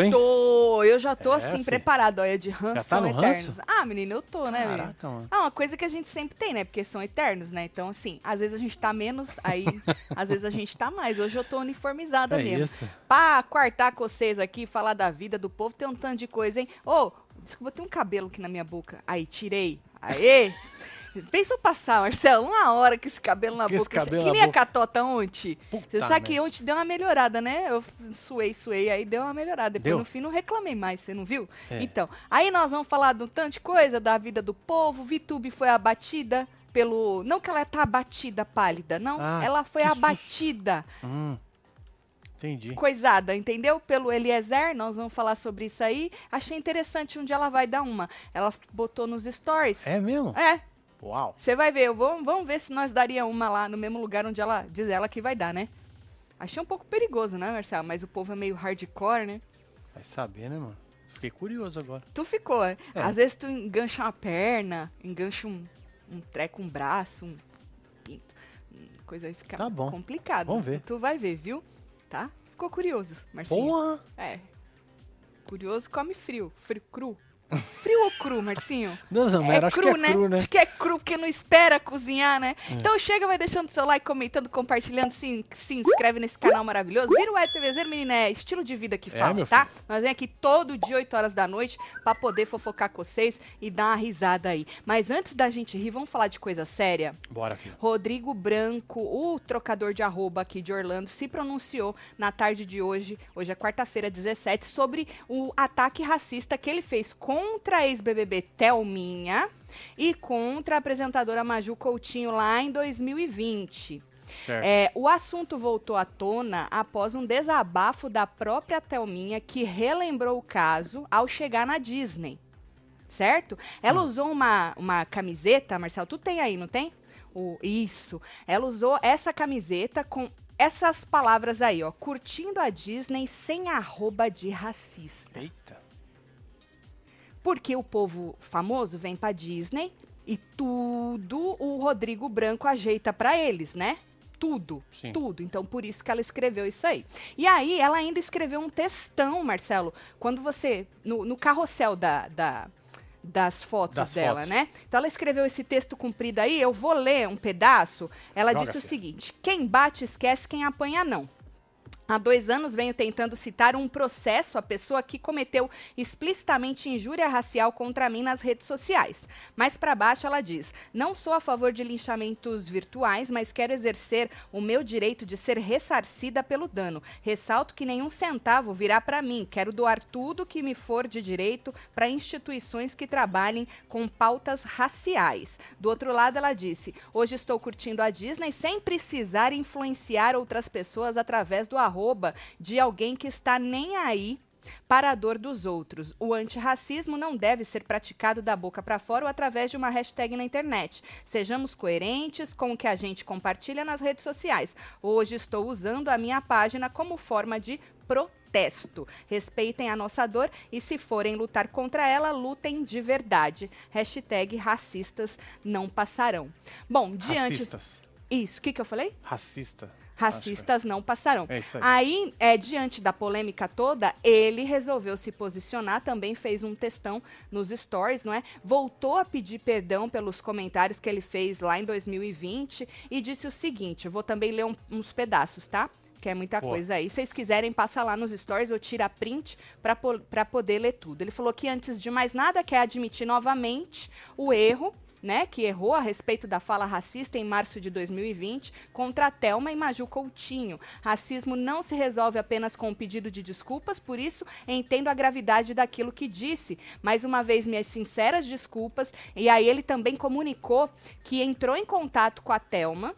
hein? Eu já tô É, assim, filho. preparado, olha, de ranço Já tá são no ranço? eternos. Ah, menino, eu tô, né, menino? Caraca, mano. Ah, uma coisa que a gente sempre tem, né? Porque são eternos, né? Então, assim, às vezes a gente tá menos, aí às vezes a gente tá mais. Hoje eu tô uniformizada É mesmo. isso. Pra quartar com vocês aqui, falar da vida do povo, tem um tanto de coisa, hein? Ô, desculpa, tem um cabelo aqui na minha boca. Aí, tirei. Aê! Pensa eu passar, Marcelo, uma hora com esse cabelo na esse boca. cabelo que na nem a boca. catota ontem. Puta Você sabe que ontem deu uma melhorada, né? Eu suei, suei, aí deu uma melhorada. Depois Deu? no fim não reclamei mais, você não viu? É. Então, aí nós vamos falar de um tanto de coisa da vida do povo. Vitube foi abatida pelo. Não que ela tá abatida, pálida, não. Ah, ela foi que abatida Hum. Entendi. coisada, entendeu? Pelo Eliezer, nós vamos falar sobre isso aí. Achei interessante, um dia ela vai dar uma. Ela botou nos stories. É mesmo? É, Uau. você vai ver. Eu vou, vamos ver se nós daria uma lá no mesmo lugar onde ela diz ela que vai dar, né? Achei um pouco perigoso, né, Marcelo? Mas o povo é meio hardcore, né? Vai saber, né, mano? Fiquei curioso agora. Tu ficou, é. É. Às vezes tu engancha uma perna, engancha um, um treco, um braço, um pinto. hum, Coisa aí fica Tá bom. complicado. Vamos ver. Tu vai ver, viu? Tá? Ficou curioso, Marcinho. Porra! É. Curioso come frio. Frio cru. Frio ou cru, Marcinho? Não, não, mas é acho cru, que é né? cru, né? Acho que é cru, porque não espera cozinhar, né? É. Então chega, vai deixando seu like, comentando, compartilhando, se, se inscreve nesse canal maravilhoso. Vira o ETVZ, menina, é estilo de vida que É, fala, meu tá? Nós vem aqui todo dia, 8 horas da noite, pra poder fofocar com vocês e dar uma risada aí. Mas antes da gente rir, vamos falar de coisa séria? Bora, filho. Rodrigo Branco, o trocador de arroba aqui de Orlando, se pronunciou na tarde de hoje, hoje é quarta-feira, 17, sobre o ataque racista que ele fez contra a ex-BBB Thelminha e contra a apresentadora Maju Coutinho lá em 2020. Certo. É, o assunto voltou à tona após um desabafo da própria Thelminha, que relembrou o caso ao chegar na Disney. Certo? Ela usou uma, uma camiseta, Marcelo, tu tem aí, não tem? O, isso. Ela usou essa camiseta com essas palavras aí, ó. Curtindo a Disney sem arroba de racista. Eita. Porque o povo famoso vem pra Disney e tudo o Rodrigo Branco ajeita pra eles, né? Tudo, Sim. tudo. Então, por isso que ela escreveu isso aí. E aí, ela ainda escreveu um textão, Marcelo, quando você. No, no carrossel da. da- das fotos Das dela, fotos. né? Então ela escreveu esse texto comprido aí, eu vou ler um pedaço. Ela Joga, disse o seguinte: quem bate esquece, quem apanha não. Há dois anos venho tentando citar um processo à pessoa que cometeu explicitamente injúria racial contra mim nas redes sociais. Mais para baixo ela diz: Não sou a favor de linchamentos virtuais, mas quero exercer o meu direito de ser ressarcida pelo dano. Ressalto que nenhum centavo virá para mim. Quero doar tudo que me for de direito para instituições que trabalhem com pautas raciais. Do outro lado, ela disse: Hoje estou curtindo a Disney sem precisar influenciar outras pessoas através do arroba de alguém que está nem aí para a dor dos outros. O antirracismo não deve ser praticado da boca para fora ou através de uma hashtag na internet. Sejamos coerentes com o que a gente compartilha nas redes sociais. Hoje estou usando a minha página como forma de protesto. Respeitem a nossa dor e se forem lutar contra ela, lutem de verdade. Hashtag racistas não passarão. Bom, diante... Racistas. Isso, o que, que eu falei? Racista. Racistas não passarão. É isso aí. Aí, é, diante da polêmica toda, ele resolveu se posicionar, também fez um textão nos stories, não é? Voltou a pedir perdão pelos comentários que ele fez lá em 2020 e disse o seguinte: eu vou também ler um- uns pedaços, tá? Que é muita Boa. coisa aí. Se vocês quiserem, passa lá nos stories ou tira print para poder ler tudo. Ele falou que antes de mais nada quer admitir novamente o erro né, que errou a respeito da fala racista em março de 2020 contra a Thelma e Maju Coutinho. Racismo não se resolve apenas com um pedido de desculpas, por isso entendo a gravidade daquilo que disse. Mais uma vez, minhas sinceras desculpas. E aí ele também comunicou que entrou em contato com a Thelma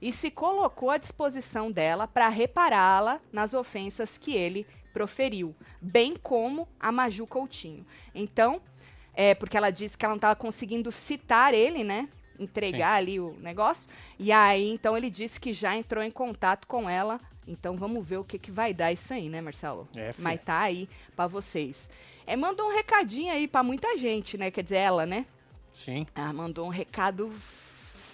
e se colocou à disposição dela para repará-la nas ofensas que ele proferiu, bem como a Maju Coutinho. Então, é porque ela disse que ela não estava conseguindo citar ele, né? Entregar ali o negócio. E aí, então, ele disse que já entrou em contato com ela. Então, vamos ver o que, que vai dar isso aí, né, Marcelo? É. Mas tá aí pra vocês. É, mandou um recadinho aí pra muita gente, né? Quer dizer, ela, né? Sim. Ah, mandou um recado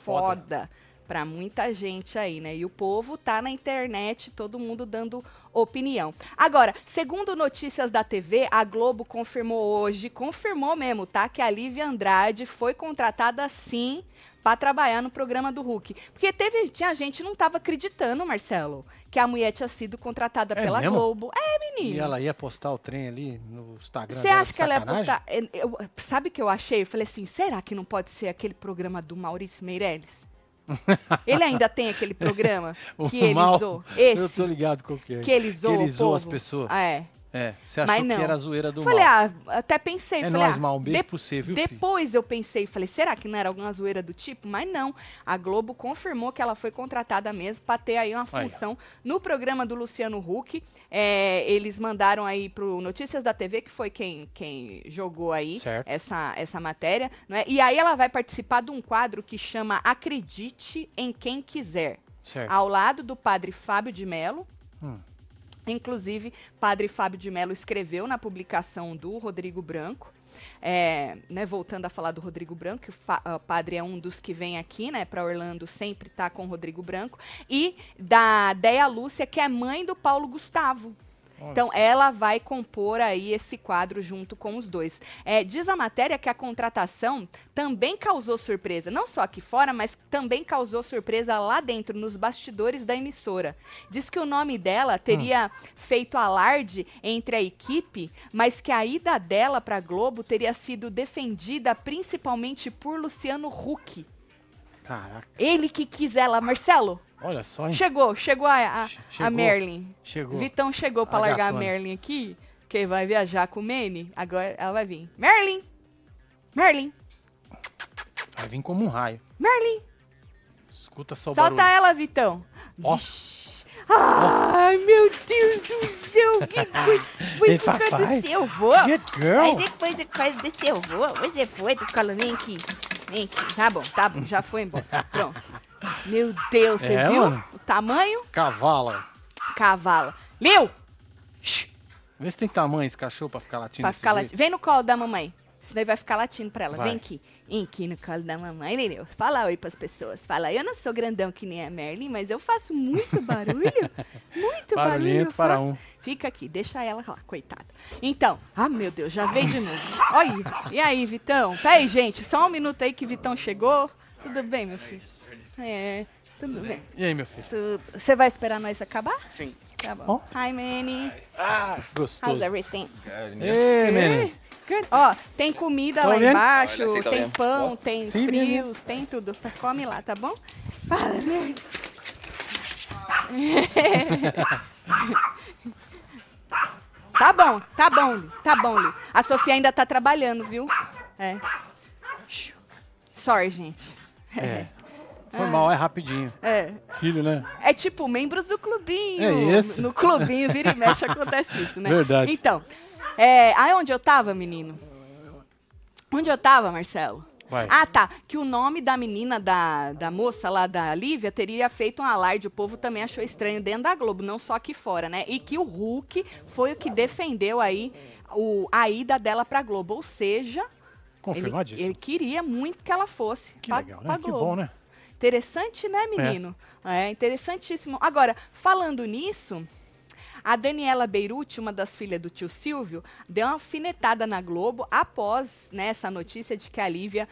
Foda. foda. Pra muita gente aí, né? E o povo tá na internet, todo mundo dando opinião. Agora, segundo notícias da TV, a Globo confirmou hoje, confirmou mesmo, tá? Que a Lívia Andrade foi contratada sim para trabalhar no programa do Hulk. Porque teve, tinha gente que não tava acreditando, Marcelo, que a mulher tinha sido contratada É pela mesmo? Globo. É, E menino. ela ia postar o trem ali no Instagram Você acha que ela ia postar? Eu- eu- sabe o que eu achei? Eu falei assim: será que não pode ser aquele programa do Maurício Meirelles? Ele ainda tem aquele programa O que ele mal- zoou. Eu Esse. tô ligado com o que é. Que ele zoou. ele o zoa as pessoas. Ah, é. É, você Mas achou não. que era a zoeira do Falei, mal. ah, até pensei. É falei, nóis, ah, mal. Um beijo de- pra você, viu, filho? Depois eu pensei, falei, será que não era alguma zoeira do tipo? Mas não. A Globo confirmou que ela foi contratada mesmo para ter aí uma Aí, função no programa do Luciano Huck. É, eles mandaram aí pro Notícias da TV, que foi quem, quem jogou aí Certo. essa, essa matéria. Não é? E aí ela vai participar de um quadro que chama Acredite em Quem Quiser. Certo. Ao lado do padre Fábio de Mello. Hum. Inclusive, padre Fábio de Mello escreveu na publicação do Rodrigo Branco. é, né, voltando a falar do Rodrigo Branco, que o, padre é um dos que vem aqui, né, para Orlando, sempre tá com o Rodrigo Branco, e da Deia Lúcia, que é mãe do Paulo Gustavo. Então, ela vai compor aí esse quadro junto com os dois. É, diz a matéria que a contratação também causou surpresa, não só aqui fora, mas também causou surpresa lá dentro, nos bastidores da emissora. Diz que o nome dela teria feito alarde entre a equipe, mas que a ida dela para Globo teria sido defendida principalmente por Luciano Huck. Caraca, Ele que quis ela. Marcelo, olha só, hein? chegou, chegou a, a, Che- a chegou. Merlin. Chegou. Vitão chegou pra A largar a gatona. Merlin aqui, que vai viajar com o Manny. Agora ela vai vir. Merlin! Merlin! Vai vir como um raio. Merlin! Escuta só o Solta barulho. ela, Vitão. Ó. Ai, meu Deus do céu, que coisa. Foi Ei, por causa papai. do seu vô. Mas depois por causa do seu vô, você foi pro colo, vem aqui. Vem aqui. Tá bom, tá bom, já foi embora. Pronto. Meu Deus, você É, viu mano. o tamanho? Cavala. Cavalo. Liu! Shhh. Vê se tem tamanho esse cachorro pra ficar latindo Pra ficar latindo. Vem no colo da mamãe. Senão ele vai ficar latindo pra ela. Vai. Vem aqui. Vem aqui no colo da mamãe, Lirio. Fala oi pras pessoas. Fala, eu não sou grandão que nem a Merlin, mas eu faço muito barulho. muito barulho. Barulhento eu para um. Fica aqui, deixa ela lá, coitada. Então, ah, meu Deus, já veio de novo. Olha, e aí, Vitão? Peraí, gente, só um minuto aí que Vitão chegou. Tudo bem, meu filho? É, tudo bem. E aí, meu filho? Tudo- Você vai esperar nós acabar? Sim. Tá bom. Hi, Manny. Ah, How's gostoso. everything? Ei, menino. Good. Ó, tem comida Tá lá vendo? embaixo, Olha, aceita tem mesmo. pão, Posso? tem Sim, frios, tem tudo. Come lá, tá bom? Fala, né? Tá bom, tá bom, tá bom. A Sofia ainda tá trabalhando, viu? É. Sorry, gente. É. Foi mal, é rapidinho. É. Filho, né? É tipo membros do clubinho. É isso. No clubinho, vira e mexe, acontece isso, né? Verdade. Então, é, aí onde eu tava, menino? Onde eu tava, Marcelo? Vai. Ah, tá. Que o nome da menina, da, da moça lá, da Lívia, teria feito um alarde. O povo também achou estranho dentro da Globo, não só aqui fora, né? E que o Hulk foi o que defendeu aí o, a ida dela pra Globo. Ou seja, ele, Confirmadíssimo. ele queria muito que ela fosse Que pra, legal, né? Que bom, né? Interessante, né, menino? É. interessantíssimo. Agora, falando nisso, a Daniela Beirute, uma das filhas do tio Silvio, deu uma alfinetada na Globo após né, essa notícia de que a Lívia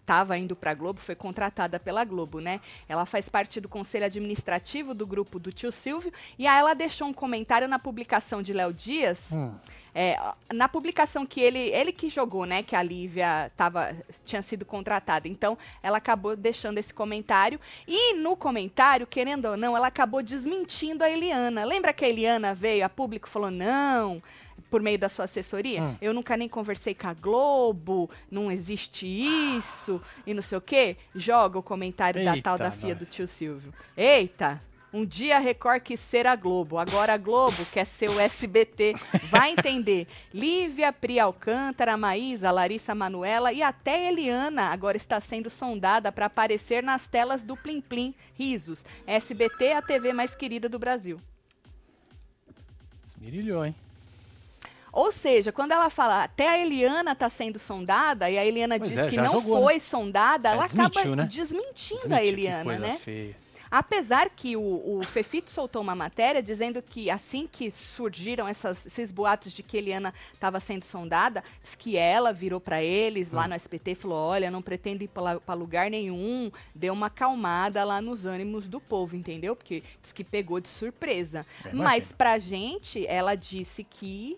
estava indo para a Globo, foi contratada pela Globo, né? Ela faz parte do conselho administrativo do grupo do tio Silvio e aí ela deixou um comentário na publicação de Léo Dias. Hum. É, na publicação que ele, ele que jogou, né, que a Lívia tava, tinha sido contratada. Então, ela acabou deixando esse comentário. E no comentário, querendo ou não, ela acabou desmentindo a Eliana. Lembra que a Eliana veio a público e falou: não, por meio da sua assessoria? Hum. Eu nunca nem conversei com a Globo, não existe isso, e não sei o quê. Joga o comentário da Eita, tal da filha nós. do tio Silvio. Eita! Um dia a Record quis ser a Globo, agora a Globo quer ser o SBT. Vai entender. Lívia, Pri Alcântara, Maísa, Larissa Manuela e até Eliana agora está sendo sondada para aparecer nas telas do Plim Plim. Risos. SBT é a TV mais querida do Brasil. Esmirilhou, hein? Ou seja, quando ela fala até a Eliana está sendo sondada, e a Eliana Pois diz é, que não jogou, foi sondada, É, ela acaba desmentiu, né? desmentindo Desmentiu, a Eliana, né? feia. Apesar que o, o Fefito soltou uma matéria dizendo que assim que surgiram essas- esses boatos de que Eliana estava sendo sondada, diz que ela virou para eles Hum. lá no SPT e falou: Olha, não pretendo ir para lugar nenhum. Deu uma acalmada lá nos ânimos do povo, entendeu? Porque diz que pegou de surpresa. É, Mas pra gente, ela disse que.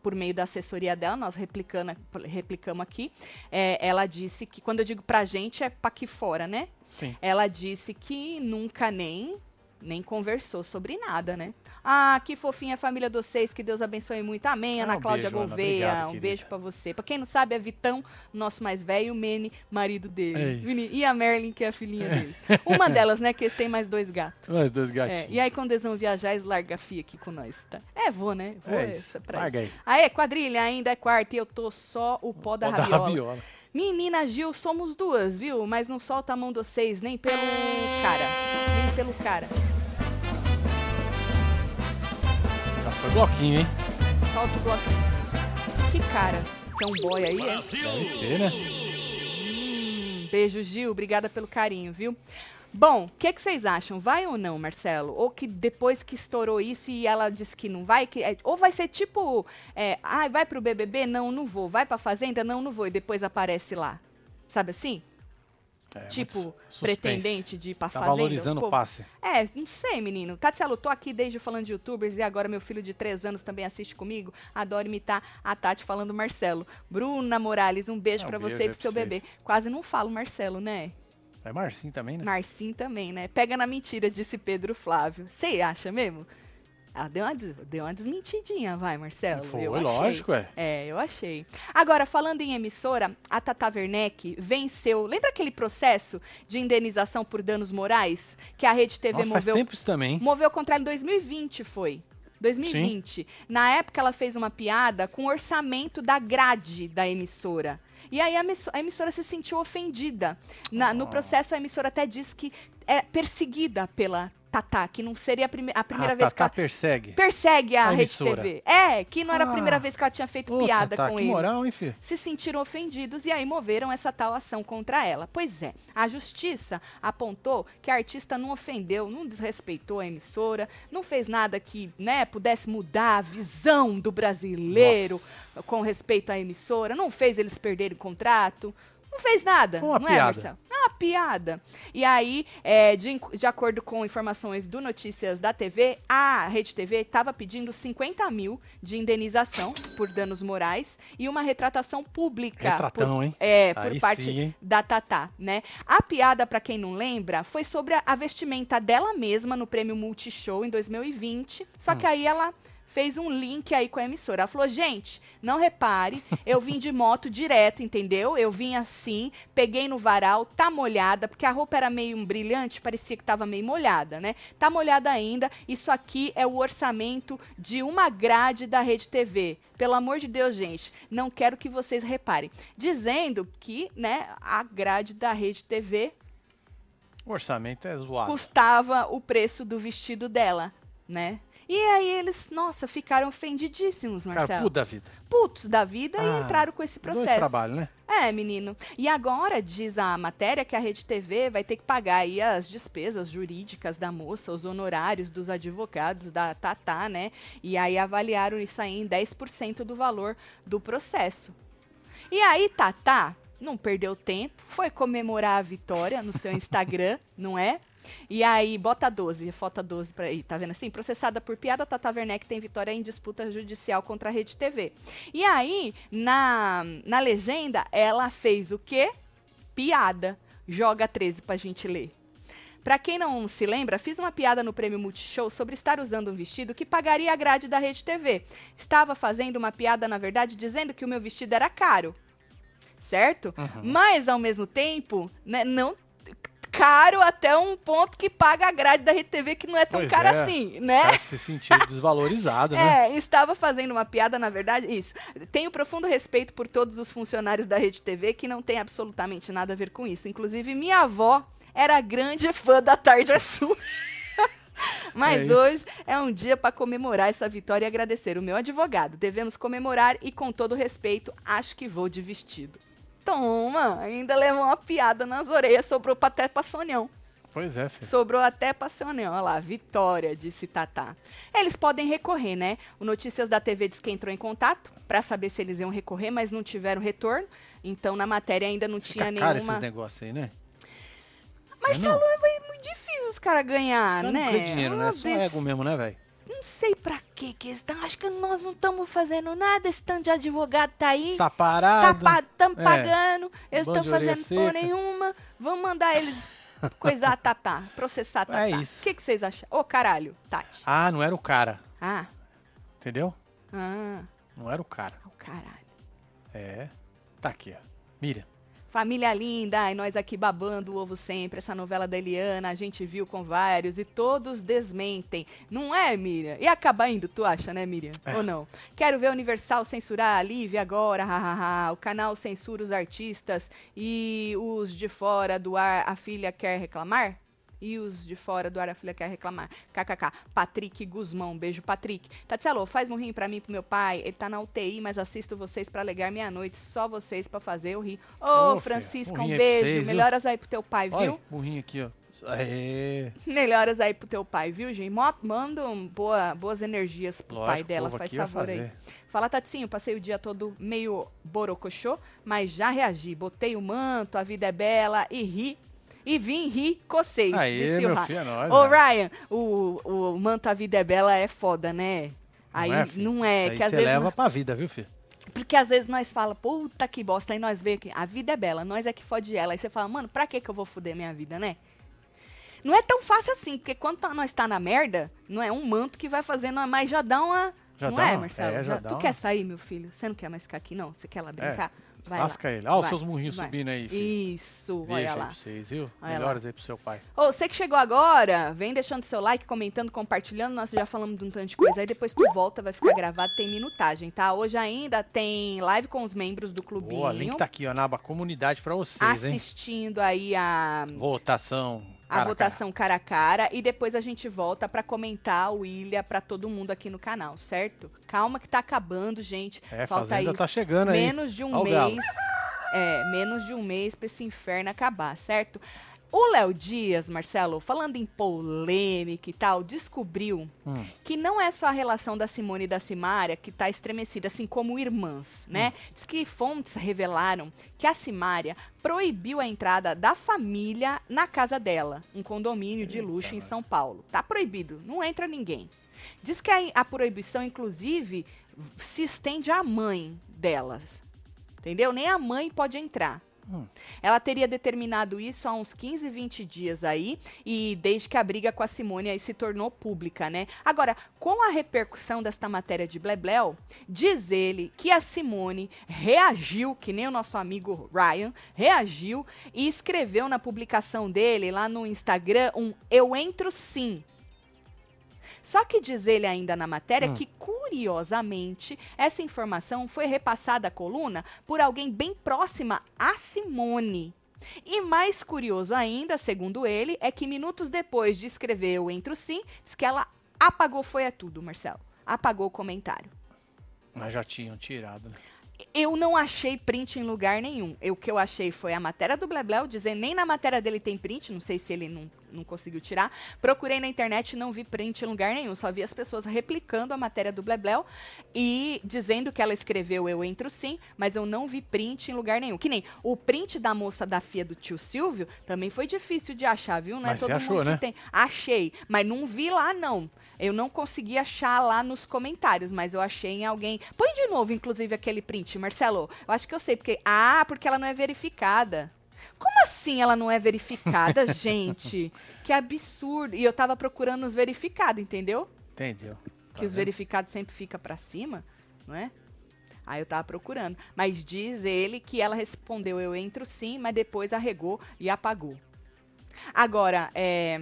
Por meio da assessoria dela, nós replicando, replicamos aqui. é, ela disse que, quando eu digo pra gente, é pra aqui fora, né? Sim. Ela disse que nunca nem nem conversou sobre nada, né? Ah, que fofinha a família de vocês, que Deus abençoe muito. Amém, Ah, Ana um Cláudia beijo, Ana. Gouveia. Obrigado, um beijo pra você. Pra quem não sabe, é Vitão, nosso mais velho, o Mene, marido É dele. Meni- E a Merlin, que é a filhinha dele. Uma delas, né, que eles têm mais dois gatos. Os dois É, gatinhos. e aí, quando eles vão viajar, eles largam a FIA aqui com nós, tá? É, vou, né? Vou, É é isso. pra Larga isso. aí. Aê, quadrilha, ainda é quarta e eu tô só o pó da Pó da rabiola. Menina Gil, somos duas, viu? Mas não solta a mão de vocês, nem pelo cara. Nem pelo cara. Já foi bloquinho, hein? Solta o bloquinho. Que cara? Tem um boy aí, é? Deve ser, né? Hum, beijo, Gil. Obrigada pelo carinho, viu? Bom, o que, que vocês acham? Vai ou não, Marcelo? Ou que depois que estourou isso e ela disse que não vai? Que, é, ou vai ser tipo, é, ah, vai pro BBB? Não, não vou. Vai pra Fazenda? Não, não vou. E depois aparece lá. Sabe assim? É, tipo, pretendente de ir pra Tá Fazenda? valorizando o passe. É, não sei, menino. Tatselo, tô aqui desde falando de youtubers e agora meu filho de três anos também assiste comigo. Adoro imitar a Tati falando Marcelo. Bruna Morales, um beijo pra beijo você e pro seu vocês. bebê. Quase não falo Marcelo, né? É Marcinho também, né? Marcinho também, né? Pega na mentira, disse Pedro Flávio. Você acha mesmo? Ah, deu uma, des- deu uma desmentidinha, vai, Marcelo. Foi, eu achei. lógico, é. É, eu achei. Agora, falando em emissora, a Tata Werneck venceu. Lembra aquele processo de indenização por danos morais que a Rede TV Nossa, faz moveu tempo isso também? Moveu contra ela em 2020, foi. 2020. Na época, ela fez uma piada com o orçamento da grade da emissora. E aí a, a emissora se sentiu ofendida. Na- No Oh. processo, a emissora até diz que é perseguida pela Tatá, que não seria a, prime a primeira a vez que ela persegue. persegue a, A Rede. TV. É, que não era a primeira Ah. vez que ela tinha feito piada Tatá, com que eles moral, hein, filho? se sentiram ofendidos e aí moveram essa tal ação contra ela. Pois é, a justiça apontou que a artista não ofendeu, não desrespeitou a emissora, não fez nada que né, pudesse mudar a visão do brasileiro Nossa. com respeito à emissora, não fez eles perderem o contrato. Não fez nada, Foi uma não é, piada. Marcelo? É uma piada. E aí, é, de, de acordo com informações do Notícias da TV, a Rede TV estava pedindo 50 mil de indenização por danos morais e uma retratação pública. Retratão, por, hein? É, por Aí parte sim, da Tatá, né? A piada, pra quem não lembra, foi sobre a, a vestimenta dela mesma no prêmio Multishow em 2020. Só Hum. que aí ela fez um link aí com a emissora. Ela falou: gente, não repare, eu vim de moto direto, entendeu? Eu vim assim, peguei no varal, tá molhada, porque a roupa era meio brilhante, parecia que tava meio molhada, né? Tá molhada ainda. Isso aqui é o orçamento de uma grade da Rede TV. Pelo amor de Deus, gente, não quero que vocês reparem. Dizendo que, né, a grade da Rede TV O orçamento é zoado. custava o preço do vestido dela, né? E aí eles, nossa, ficaram ofendidíssimos, Cara, Marcelo. puta da vida. Putos da vida e Ah, entraram com esse Dois processo. trabalhos, né? É, menino. E agora diz a matéria que a Rede TV vai ter que pagar aí as despesas jurídicas da moça, os honorários dos advogados da Tatá, né? E aí avaliaram isso aí em 10% do valor do processo. E aí, Tatá não perdeu tempo, foi comemorar a vitória no seu Instagram, não é? E aí, bota 12, foto 12 pra aí, tá vendo assim? Processada por piada, Tata Werneck tem vitória em disputa judicial contra a Rede TV. E aí, na, na legenda, ela fez o quê? Piada. Joga 13 pra gente ler. Pra quem não se lembra, fiz uma piada no Prêmio Multishow sobre estar usando um vestido que pagaria a grade da Rede TV. Estava fazendo uma piada, na verdade, dizendo que o meu vestido era caro. Certo? Mas, ao mesmo tempo, né, não caro até um ponto que paga a grade da Rede TV, que não é tão Pois caro é. assim, né? Cara se sentiu desvalorizado, né? É, estava fazendo uma piada, na verdade, isso. Tenho profundo respeito por todos os funcionários da Rede TV que não tem absolutamente nada a ver com isso. Inclusive, minha avó era grande fã da Tarde Azul. Mas é hoje é um dia para comemorar essa vitória e agradecer o meu advogado. Devemos comemorar e, com todo respeito, acho que vou de vestido. Toma, ainda levou uma piada nas orelhas, sobrou até pra Sonhão. Pois é, filho. Sobrou até pra Sonhão, olha lá, vitória, disse Tatá. Eles podem recorrer, né? O Notícias da TV diz que entrou em contato para saber se eles iam recorrer, mas não tiveram retorno. Então, na matéria ainda não Fica tinha cara nenhuma... esses negócios aí, né? Marcelo, é, é muito difícil os caras ganhar, não né? Não dinheiro, né? Só ego mesmo, né, velho? Não sei pra que que eles estão. Acho que nós não estamos fazendo nada. Esse tanto de advogado tá aí. Tá parado. Tá estamos é. pagando. Eles estão fazendo porra nenhuma. Vamos mandar eles coisar a Tatá, processar a Tatá. É isso. O que, que vocês acham? Ô, caralho, Tati. Ah, não era o cara. Ah. Entendeu? Ah. Não era o cara. O caralho. É. Tá aqui, ó. Mira. Família linda, e nós aqui babando o ovo sempre, essa novela da Eliana, a gente viu com vários e todos desmentem. Não é, Miriam? E acaba indo, tu acha, né, Miriam? É. Ou não? Quero ver a Universal censurar a Lívia agora, hahaha. O canal censura os artistas e os de fora do ar, a filha quer reclamar? E os de fora do Arafilha quer reclamar. KKK. Patrick Guzmão. Beijo, Patrick. Tatselo, faz morrinho pra mim pro meu pai. Ele tá na UTI, mas assisto vocês pra alegar minha noite. Só vocês pra fazer eu rir. Ô, oh, Francisca, um beijo. Vocês, Melhoras viu? aí pro teu pai, viu? Olha, morrinho aqui, ó. Aê. Melhoras aí pro teu pai, viu, gente? Manda um boa, boas energias pro Lógico, pai dela, faz favor aí. Fala, Tatinho, passei o dia todo meio borocochô, mas já reagi. Botei o manto, a vida é bela e ri e vim rir com vocês. Aí, disse o filho, é nóis, Ô? Ryan, o, o Manto A Vida é Bela é foda, né? Aí não é, não é que às vezes leva pra vida, viu, filho? Porque às vezes nós fala, puta que bosta, aí nós vê que a vida é bela, nós é que fode ela. Aí você fala, mano, pra que que eu vou foder minha vida, né? Não é tão fácil assim, porque quando tá, nós tá na merda, não é um manto que vai fazer, não, mas já dá uma. Já não dá é, Marcelo? É, já já, tu uma... quer sair, meu filho? Você não quer mais ficar aqui, não? Você quer lá brincar? É. Vai Lasca lá. ele. Olha os seus murrinhos vai. subindo aí, filho. Isso, Beijo olha lá. Aí pra vocês, viu? Olha Melhoras lá. aí pro seu pai. Ô, você que chegou agora, vem deixando seu like, comentando, compartilhando. Nós já falamos de um tanto de coisa aí. Depois tu volta, vai ficar gravado, tem minutagem, tá? Hoje ainda tem live com os membros do clubinho. Boa, link tá aqui, ó, na aba comunidade pra vocês, Assistindo hein? aí a... Votação a cara votação cara a cara e depois a gente volta para comentar o Ilha para todo mundo aqui no canal, certo? Calma que tá acabando, gente. É, Falta Fazenda aí tá chegando menos aí. Menos de um mês. É, menos de um mês para esse inferno acabar, certo? O Léo Dias, Marcelo, falando em polêmica e tal, descobriu hum. que não é só a relação da Simone e da Simária que está estremecida, assim como irmãs, né? Hum. Diz que fontes revelaram que a Simária proibiu a entrada da família na casa dela, um condomínio de luxo em São Paulo. Tá proibido, não entra ninguém. Diz que a, a proibição, inclusive, se estende à mãe delas. Entendeu? Nem a mãe pode entrar. Ela teria determinado isso há uns 15, 20 dias aí, e desde que a briga com a Simone aí se tornou pública, né? Agora, com a repercussão desta matéria de Blebleu, diz ele que a Simone reagiu, que nem o nosso amigo Ryan, reagiu e escreveu na publicação dele lá no Instagram um Eu entro sim. Só que diz ele ainda na matéria hum. que, curiosamente, essa informação foi repassada à coluna por alguém bem próxima a Simone. E mais curioso ainda, segundo ele, é que minutos depois de escrever o Entro Sim, diz que ela apagou foi a tudo, Marcelo. Apagou o comentário. Mas já tinham tirado, né? Eu não achei print em lugar nenhum. Eu, o que eu achei foi a matéria do Blebleu, dizendo nem na matéria dele tem print, não sei se ele não não conseguiu tirar. Procurei na internet e não vi print em lugar nenhum. Só vi as pessoas replicando a matéria do Blebleu e dizendo que ela escreveu Eu Entro Sim, mas eu não vi print em lugar nenhum. Que nem o print da moça da FIA do tio Silvio também foi difícil de achar, viu? Não é mas todo achou, mundo né? que tem. Achei, mas não vi lá, não. Eu não consegui achar lá nos comentários, mas eu achei em alguém. Põe de novo, inclusive, aquele print, Marcelo. Eu acho que eu sei, porque. Ah, porque ela não é verificada. Como assim ela não é verificada, gente? Que absurdo. E eu tava procurando os verificados, entendeu? Entendeu. Que tá os verificados sempre fica para cima, não é? Aí eu tava procurando. Mas diz ele que ela respondeu eu entro sim, mas depois arregou e apagou. Agora, é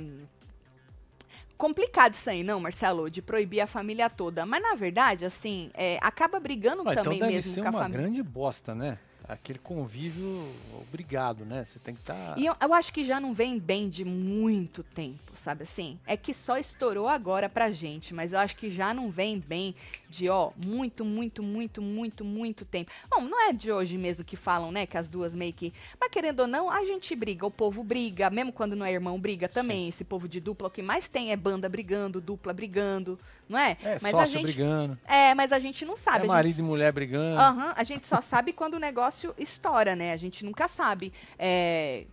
complicado isso aí, não, Marcelo, de proibir a família toda. Mas na verdade, assim, é, acaba brigando ah, também então mesmo com a família. uma grande bosta, né? Aquele convívio obrigado, né? Você tem que estar. Tá... E eu, eu, acho que já não vem bem de muito tempo, sabe assim? É que só estourou agora pra gente, mas eu acho que já não vem bem de, ó, muito, muito, muito, muito, muito tempo. Bom, não é de hoje mesmo que falam, né? Que as duas meio que. Mas querendo ou não, a gente briga, o povo briga, mesmo quando não é irmão, briga também. Sim. Esse povo de dupla, o que mais tem é banda brigando, dupla brigando, não é? É, mas a gente, brigando. É, mas a gente não sabe. É marido gente, e mulher brigando. Aham, a gente só sabe quando o negócio estoura, né? A gente nunca sabe. É,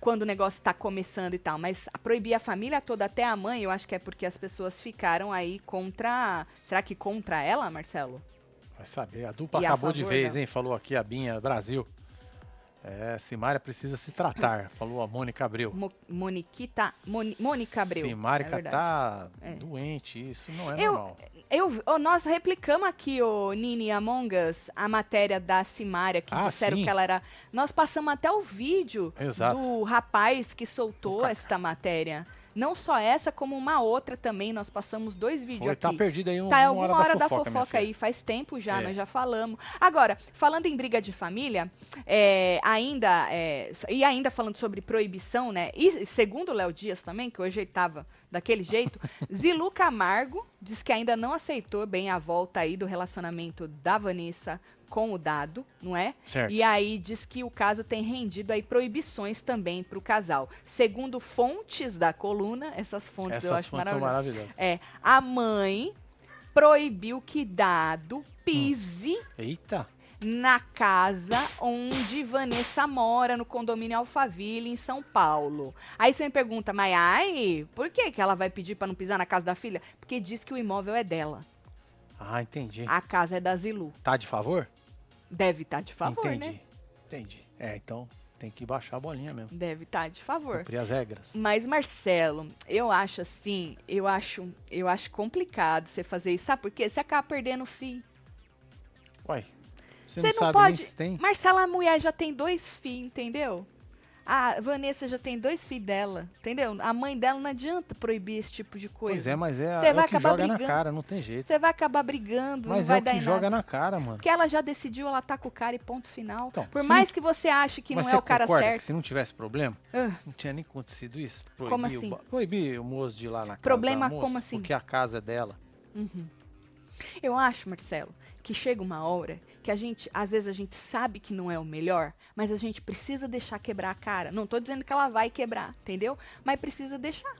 quando o negócio está começando e tal, mas proibir a família toda, até a mãe, eu acho que é porque as pessoas ficaram aí contra. Será que contra ela, Marcelo? Vai saber. A dupla e acabou a de vez, hein? Falou aqui a Binha Brasil. É, Simária precisa se tratar, falou a Mônica Abreu. Mo Moniquita, Moni, Mônica Abreu. Simária é tá é. doente, isso não é eu, normal. Eu, oh, nós replicamos aqui, o oh, Nini Among Us, a matéria da Simária, que ah, disseram sim. que ela era. Nós passamos até o vídeo Exato. do rapaz que soltou esta matéria. Não só essa, como uma outra também. Nós passamos dois vídeos Foi, tá aqui. Tá perdido aí um, tá alguma hora, hora da fofoca, da fofoca aí. Faz tempo já, é. nós já falamos. Agora, falando em briga de família, é, ainda. É, e ainda falando sobre proibição, né? E segundo o Léo Dias também, que hoje ele tava daquele jeito, Zilu Camargo diz que ainda não aceitou bem a volta aí do relacionamento da Vanessa com o dado, não é? Certo. E aí diz que o caso tem rendido aí proibições também para o casal. Segundo fontes da coluna, essas fontes essas eu acho fontes maravilhosas. São maravilhosas. É, a mãe proibiu que dado pise hum. Eita. na casa onde Vanessa mora, no condomínio Alphaville, em São Paulo. Aí você me pergunta, mas ai, por que, que ela vai pedir para não pisar na casa da filha? Porque diz que o imóvel é dela. Ah, entendi. A casa é da Zilu. Tá de favor? Deve estar tá de favor, entendi. né? Entendi. É, então tem que baixar a bolinha mesmo. Deve estar tá de favor. Cumprir as regras. Mas Marcelo, eu acho assim, eu acho, eu acho complicado você fazer isso. Sabe por quê? Você acaba perdendo o fio. Uai. Você, você não, não pode. tem. Marcela, a mulher já tem dois filhos, entendeu? A Vanessa já tem dois filhos dela, entendeu? A mãe dela não adianta proibir esse tipo de coisa. Pois é, mas é, é vai o que joga brigando. na cara, não tem jeito. Você vai acabar brigando, mas não vai é dar que joga na cara, mano. Porque ela já decidiu, ela tá com o cara e ponto final. Então, Por mais não... que você ache que mas não é o cara certo. se não tivesse problema, uh. não tinha nem acontecido isso. Proibir como assim? O, proibir o moço de ir lá na casa Problema como assim? Porque a casa é dela. Uhum. Eu acho, Marcelo, que chega uma hora que a gente, às vezes a gente sabe que não é o melhor, mas a gente precisa deixar quebrar a cara. Não estou dizendo que ela vai quebrar, entendeu? Mas precisa deixar.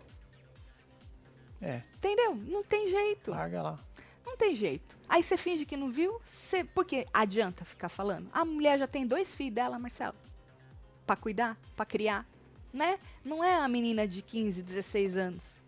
É. Entendeu? Não tem jeito. Larga lá. Não tem jeito. Aí você finge que não viu, cê, porque adianta ficar falando. A mulher já tem dois filhos dela, Marcelo. Para cuidar, para criar, né? Não é a menina de 15, 16 anos.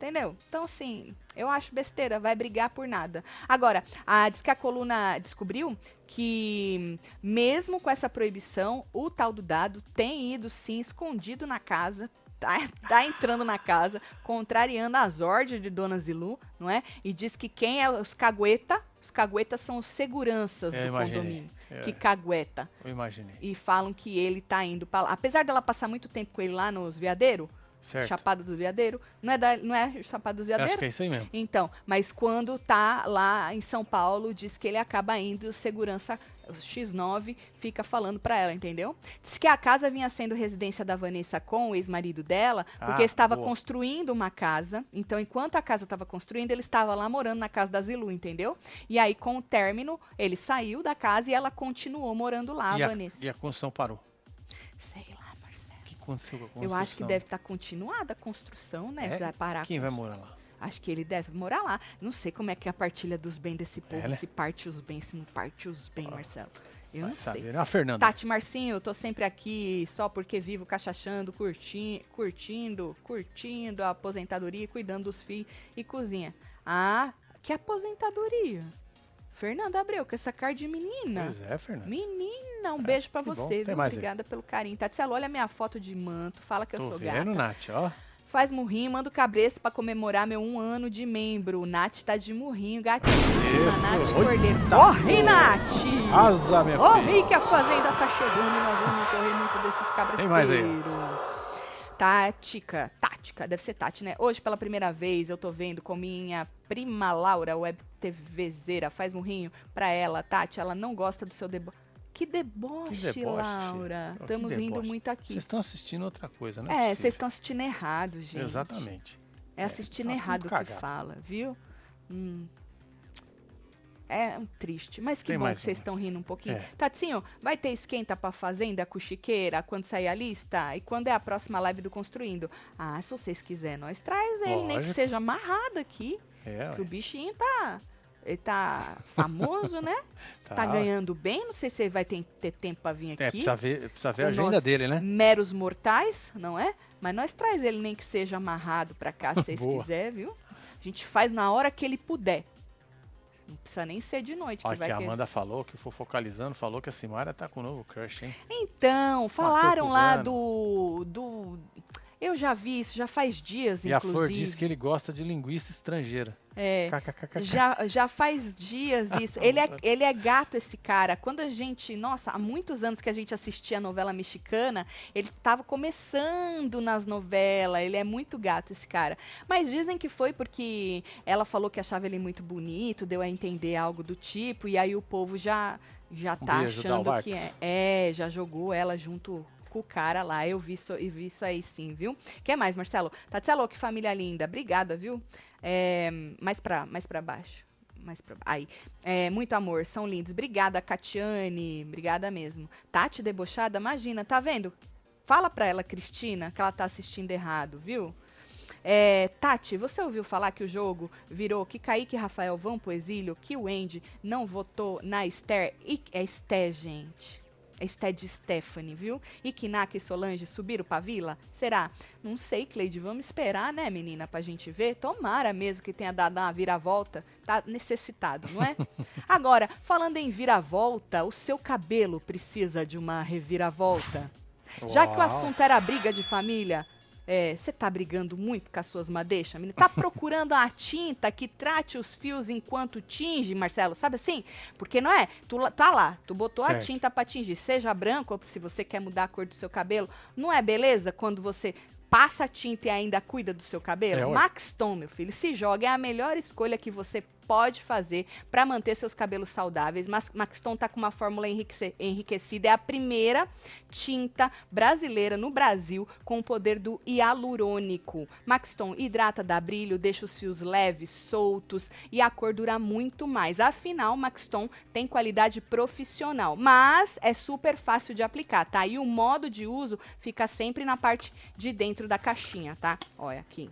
Entendeu? Então, assim, eu acho besteira, vai brigar por nada. Agora, a, diz que a coluna descobriu que, mesmo com essa proibição, o tal do dado tem ido, sim, escondido na casa, tá, tá entrando na casa, contrariando as ordens de Dona Zilu, não é? E diz que quem é os cagueta, os caguetas são os seguranças eu do imaginei. condomínio. É. Que cagueta. Eu imaginei. E falam que ele tá indo para lá. Apesar dela passar muito tempo com ele lá nos veadeiros, Certo. Chapada dos Veadeiros. Não é, da, não é Chapada dos Veadeiros? Acho que é isso aí mesmo. Então, mas quando tá lá em São Paulo, diz que ele acaba indo e o segurança X9 fica falando para ela, entendeu? Diz que a casa vinha sendo residência da Vanessa com o ex-marido dela, porque ah, estava boa. construindo uma casa. Então, enquanto a casa estava construindo, ele estava lá morando na casa da Zilu, entendeu? E aí, com o término, ele saiu da casa e ela continuou morando lá, e a Vanessa. E a construção parou? Sei aconteceu com a construção? Eu acho que deve estar tá continuada a construção, né? É? Vai parar. Quem vai morar lá? Acho que ele deve morar lá. Não sei como é que é a partilha dos bens desse povo, é, né? se parte os bens, se não parte os bens, oh. Marcelo. Eu não saber. sei. A Fernanda. Tati Marcinho, eu tô sempre aqui só porque vivo cachachando, curtindo, curtindo, curtindo a aposentadoria, cuidando dos filhos e cozinha. Ah, que aposentadoria? Fernanda Abreu, com essa cara de menina. Pois é, Fernanda. Menina, um é, beijo para você, viu? Obrigada aí. pelo carinho. Tatselo, olha minha foto de manto, fala que Tô eu sou vendo, gata. Nath, ó. Faz murrinho, manda o cabresto pra comemorar meu um ano de membro. Nath tá de murrinho, gatinho. Nath Cordeiro. Corre, Nath! Asa, minha Corre filha. que a fazenda tá chegando e nós vamos correr muito desses cabresteiros. Tem mais aí. Tática, tática, deve ser Tati, né? Hoje, pela primeira vez, eu tô vendo com minha prima Laura, web TVzeira, faz murrinho pra ela. Tati, ela não gosta do seu deboche. que deboche, que deboche Laura. Estamos rindo muito aqui. Vocês estão assistindo outra coisa, né? É, vocês estão assistindo errado, gente. Exatamente. É assistindo é, tá errado o que fala, viu? Hum. É um triste. Mas que Tem bom que vocês estão rindo um pouquinho. É. Tatinho, vai ter esquenta pra fazenda com chiqueira quando sair a lista? E quando é a próxima live do Construindo? Ah, se vocês quiserem, nós traz ele, Lógico. nem que seja amarrado aqui. É, que ué. o bichinho tá. Ele tá famoso, né? tá. tá. ganhando bem. Não sei se ele vai ter, ter tempo pra vir é, aqui. É, precisa ver, precisa ver a agenda dele, né? Meros mortais, não é? Mas nós traz ele nem que seja amarrado pra cá, se vocês quiserem, viu? A gente faz na hora que ele puder. Não precisa nem ser de noite. Olha que, que a Amanda que... falou, que for focalizando, falou que a Simara tá com um novo crush, hein? Então, falaram lá do, do... Eu já vi isso, já faz dias, e inclusive. E a Flor disse que ele gosta de linguiça estrangeira. É. Já, já faz dias isso. ele, é, ele é gato, esse cara. Quando a gente. Nossa, há muitos anos que a gente assistia a novela mexicana, ele estava começando nas novelas. Ele é muito gato, esse cara. Mas dizem que foi porque ela falou que achava ele muito bonito, deu a entender algo do tipo, e aí o povo já. Já tá um achando que é. É, já jogou ela junto com o cara lá. Eu vi isso, vi isso aí sim, viu? Quer mais, Marcelo? Tatielo, que família linda. Obrigada, viu? É, mais para mais pra baixo. Mais pra, aí. É, muito amor, são lindos. Obrigada, Catiane. Obrigada mesmo. Tati debochada, imagina, tá vendo? Fala pra ela, Cristina, que ela tá assistindo errado, viu? É, Tati, você ouviu falar que o jogo virou que Kaique e Rafael vão pro exílio, que o Andy não votou na Esther? E, é Esther, gente de Stephanie, viu? E Kinaka e Solange subiram pra vila? Será? Não sei, Cleide. Vamos esperar, né, menina, pra gente ver. Tomara mesmo que tenha dado uma viravolta. Tá necessitado, não é? Agora, falando em viravolta, o seu cabelo precisa de uma reviravolta? Já que o assunto era briga de família, você é, tá brigando muito com as suas madeixas, menina? Tá procurando a tinta que trate os fios enquanto tinge, Marcelo? Sabe assim? Porque não é? Tu tá lá, tu botou certo. a tinta para tingir, seja branco ou se você quer mudar a cor do seu cabelo. Não é beleza quando você passa a tinta e ainda cuida do seu cabelo? É, Max Tom, meu filho, se joga, é a melhor escolha que você pode fazer para manter seus cabelos saudáveis. Mas Maxton está com uma fórmula enriquecida. É a primeira tinta brasileira no Brasil com o poder do hialurônico. Maxton hidrata, dá brilho, deixa os fios leves, soltos e a cor dura muito mais. Afinal, Maxton tem qualidade profissional, mas é super fácil de aplicar, tá? E o modo de uso fica sempre na parte de dentro da caixinha, tá? Olha aqui.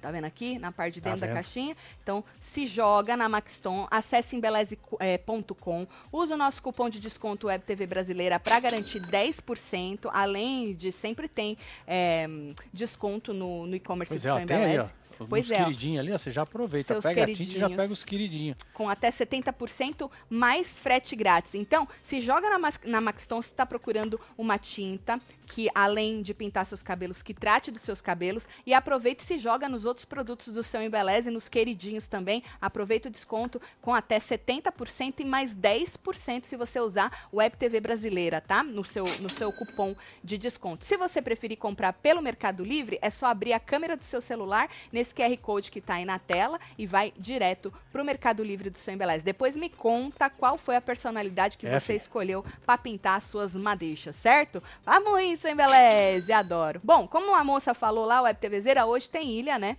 Tá vendo aqui? Na parte de tá dentro tá da caixinha. Então, se joga na Maxton, acesse embeleze.com, usa o nosso cupom de desconto Web TV Brasileira para garantir 10%, além de sempre tem é, desconto no, no e-commerce do é, seu Embeleze. Pois é. queridinhos ali, ó, você já aproveita, Seus pega a tinta e já pega os queridinhos. Com até 70% mais frete grátis. Então, se joga na, na Maxton, se está procurando uma tinta que, além de pintar seus cabelos, que trate dos seus cabelos. E aproveita e se joga nos outros produtos do seu Embeleze, nos queridinhos também. Aproveita o desconto com até 70% e mais 10% se você usar Web TV Brasileira, tá? No seu, no seu cupom de desconto. Se você preferir comprar pelo Mercado Livre, é só abrir a câmera do seu celular nesse esse QR Code que está aí na tela e vai direto para o Mercado Livre do seu Embeleze. Depois me conta qual foi a personalidade que é, você escolheu para pintar as suas madeixas, certo? Vamos isso, Embeleze, adoro. Bom, como a moça falou lá, o Web TVzeira, hoje tem ilha, né?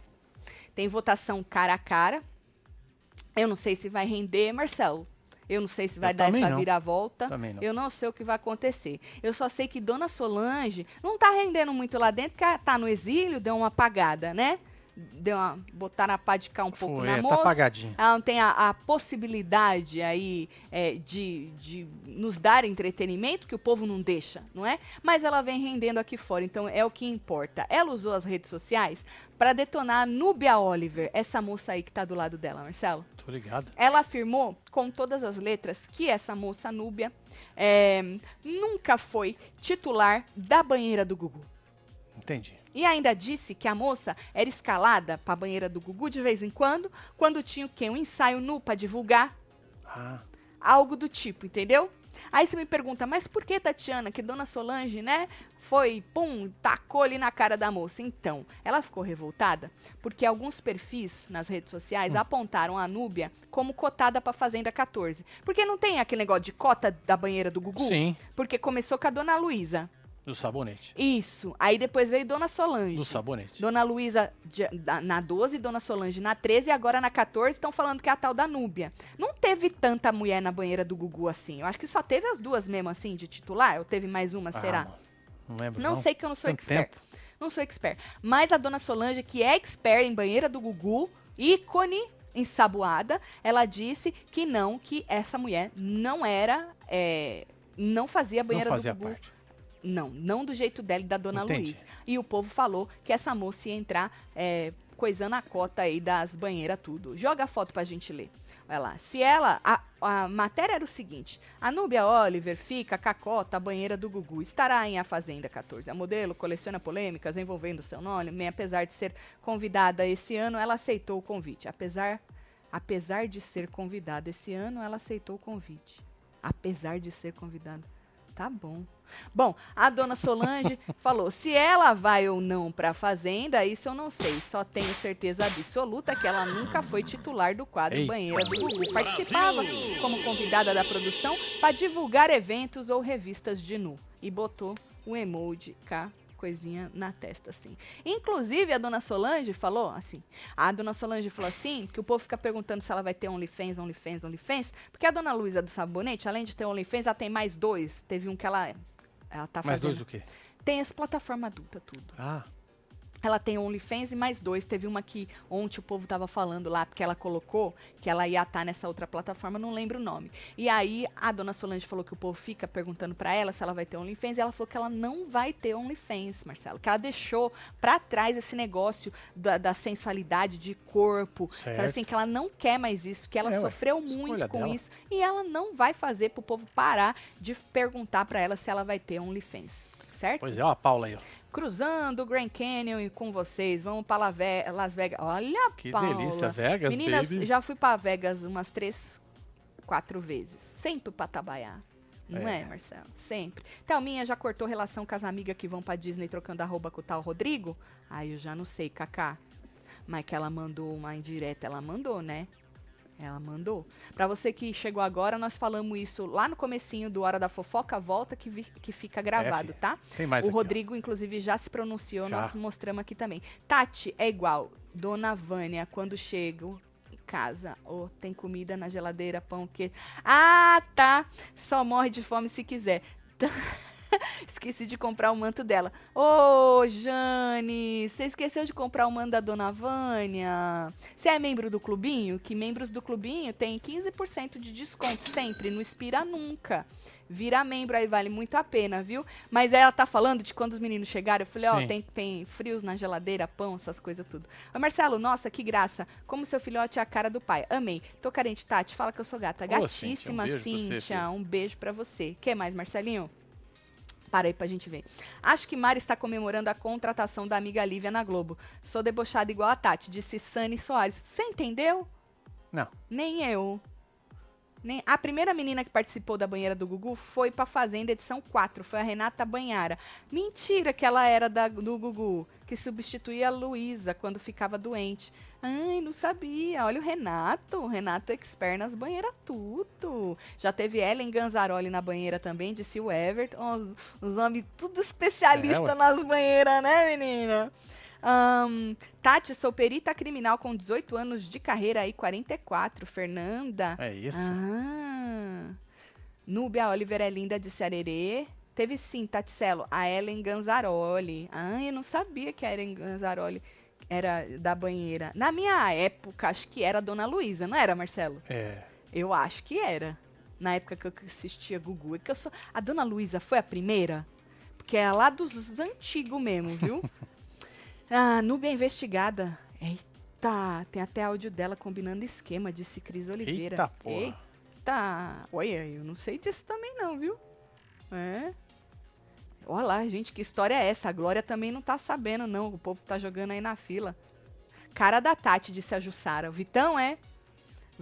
Tem votação cara a cara. Eu não sei se vai render, Marcelo. Eu não sei se vai eu dar essa viravolta. Eu não sei o que vai acontecer. Eu só sei que Dona Solange não está rendendo muito lá dentro, porque está no exílio, deu uma apagada, né? Deu uma, botar na pá de cá um pouco Foi, na é, tá moça. Tá apagadinho. Ela não tem a, a possibilidade aí é, de, de nos dar entretenimento, que o povo não deixa, não é? Mas ela vem rendendo aqui fora, então é o que importa. Ela usou as redes sociais para detonar a Núbia Oliver, essa moça aí que tá do lado dela, Marcelo. Tô ligado. Ela afirmou, com todas as letras, que essa moça Núbia é, nunca foi titular da banheira do Gugu. Entendi. E ainda disse que a moça era escalada para a banheira do Gugu de vez em quando, quando tinha o quê? Um ensaio nu para divulgar. Ah. Algo do tipo, entendeu? Aí você me pergunta, mas por que, Tatiana, que Dona Solange, né, foi, pum, tacou ali na cara da moça? Então, ela ficou revoltada porque alguns perfis nas redes sociais hum. apontaram a Núbia como cotada pra Fazenda 14. Porque não tem aquele negócio de cota da banheira do Gugu? Sim. Porque começou com a Dona Luísa. Do sabonete. Isso. Aí depois veio Dona Solange. Do sabonete. Dona Luísa na 12, Dona Solange na 13 e agora na 14 estão falando que é a tal da Núbia. Não teve tanta mulher na banheira do Gugu assim. Eu acho que só teve as duas mesmo assim de titular. Ou teve mais uma, ah, será? Não lembro. Não, não, sei que eu não sou Tanto expert. Tempo. Não sou expert. Mas a Dona Solange, que é expert em banheira do Gugu, ícone ensaboada, ela disse que não, que essa mulher não era. É, não fazia banheira não fazia do Gugu. Parte. Não, não do jeito dela e da dona Luísa. E o povo falou que essa moça ia entrar é, coisando a cota aí das banheiras, tudo. Joga a foto pra gente ler. Olha lá. Se ela. A, a matéria era o seguinte: a Núbia Oliver fica com a cota, a banheira do Gugu. Estará em A Fazenda 14. A modelo coleciona polêmicas envolvendo seu nome. Apesar de ser convidada esse ano, ela aceitou o convite. Apesar, apesar de ser convidada esse ano, ela aceitou o convite. Apesar de ser convidada. Tá bom. Bom, a dona Solange falou: se ela vai ou não para a Fazenda, isso eu não sei. Só tenho certeza absoluta que ela nunca foi titular do quadro. Banheira do Gugu. Participava como convidada da produção para divulgar eventos ou revistas de nu. E botou o emoji K coisinha na testa, assim. Inclusive, a dona Solange falou assim. A dona Solange falou assim, que o povo fica perguntando se ela vai ter OnlyFans, OnlyFans, OnlyFans. Porque a dona Luísa do Sabonete, além de ter OnlyFans, ela tem mais dois. Teve um que ela, ela tá mais fazendo. Mais dois o quê? Tem as plataformas adulta, tudo. Ah. Ela tem OnlyFans e mais dois. Teve uma que ontem o povo tava falando lá, porque ela colocou que ela ia estar nessa outra plataforma, não lembro o nome. E aí a dona Solange falou que o povo fica perguntando para ela se ela vai ter OnlyFans. E ela falou que ela não vai ter OnlyFans, Marcelo. Que ela deixou para trás esse negócio da, da sensualidade de corpo. Sabe assim, que ela não quer mais isso, que ela é, sofreu ué, muito com dela. isso. E ela não vai fazer pro povo parar de perguntar para ela se ela vai ter OnlyFans certo? Pois é, ó a Paula aí, ó. Cruzando o Grand Canyon com vocês, vamos para Las Vegas. Olha, que Paula. delícia, Vegas, Meninas, baby. já fui para Vegas umas três, quatro vezes. Sempre para trabalhar. Não é. é, Marcelo? Sempre. Thelminha já cortou relação com as amigas que vão pra Disney trocando arroba com o tal Rodrigo? Aí eu já não sei, Kaká. Mas que ela mandou uma indireta, ela mandou, né? Ela mandou. Para você que chegou agora, nós falamos isso lá no comecinho do Hora da Fofoca, volta que, vi, que fica gravado, é, tá? Tem mais o Rodrigo, inclusive, já se pronunciou, já. nós mostramos aqui também. Tati é igual. Dona Vânia, quando chego em casa, ou oh, tem comida na geladeira, pão, que. Ah, tá! Só morre de fome se quiser. Esqueci de comprar o manto dela. Ô, oh, Jane, você esqueceu de comprar o manto da Dona Vânia? Você é membro do clubinho? Que membros do clubinho têm 15% de desconto sempre, não expira nunca. Vira membro aí, vale muito a pena, viu? Mas ela tá falando de quando os meninos chegaram. Eu falei, ó, oh, tem, tem frios na geladeira, pão, essas coisas tudo. Ô, Marcelo, nossa, que graça. Como seu filhote é a cara do pai. Amei. Tô carente, Tati. Fala que eu sou gata. Gatíssima, Cíntia. Um beijo, Cíntia. Você, um beijo pra você. Quer mais, Marcelinho? Para aí pra gente ver. Acho que Mari está comemorando a contratação da amiga Lívia na Globo. Sou debochada igual a Tati, disse Sani Soares. Você entendeu? Não. Nem eu. Nem... A primeira menina que participou da banheira do Gugu foi pra Fazenda edição 4. Foi a Renata Banhara. Mentira que ela era da, do Gugu, que substituía a Luísa quando ficava doente. Ai, não sabia. Olha o Renato. O Renato é expert nas banheiras tudo. Já teve Ellen Ganzaroli na banheira também, disse o Everton. Os, os homens tudo especialista é, nas banheiras, né, menina? Um, Tati, sou perita criminal com 18 anos de carreira aí, 44. Fernanda. É isso. Ah. Núbia Oliver é linda de Arerê. Teve sim, Taticelo, a Ellen Ganzaroli. Ah, eu não sabia que a Ellen Ganzaroli era da banheira. Na minha época, acho que era a Dona Luísa, não era, Marcelo? É. Eu acho que era. Na época que eu assistia Gugu. É que eu sou... A Dona Luísa foi a primeira? Porque é lá dos antigos mesmo, viu? Ah, Núbia investigada. Eita, tem até áudio dela combinando esquema, disse Cris Oliveira. Eita, porra. Eita. Olha, eu não sei disso também não, viu? É. Olha lá, gente, que história é essa? A Glória também não tá sabendo, não. O povo tá jogando aí na fila. Cara da Tati, disse a Jussara. O Vitão é?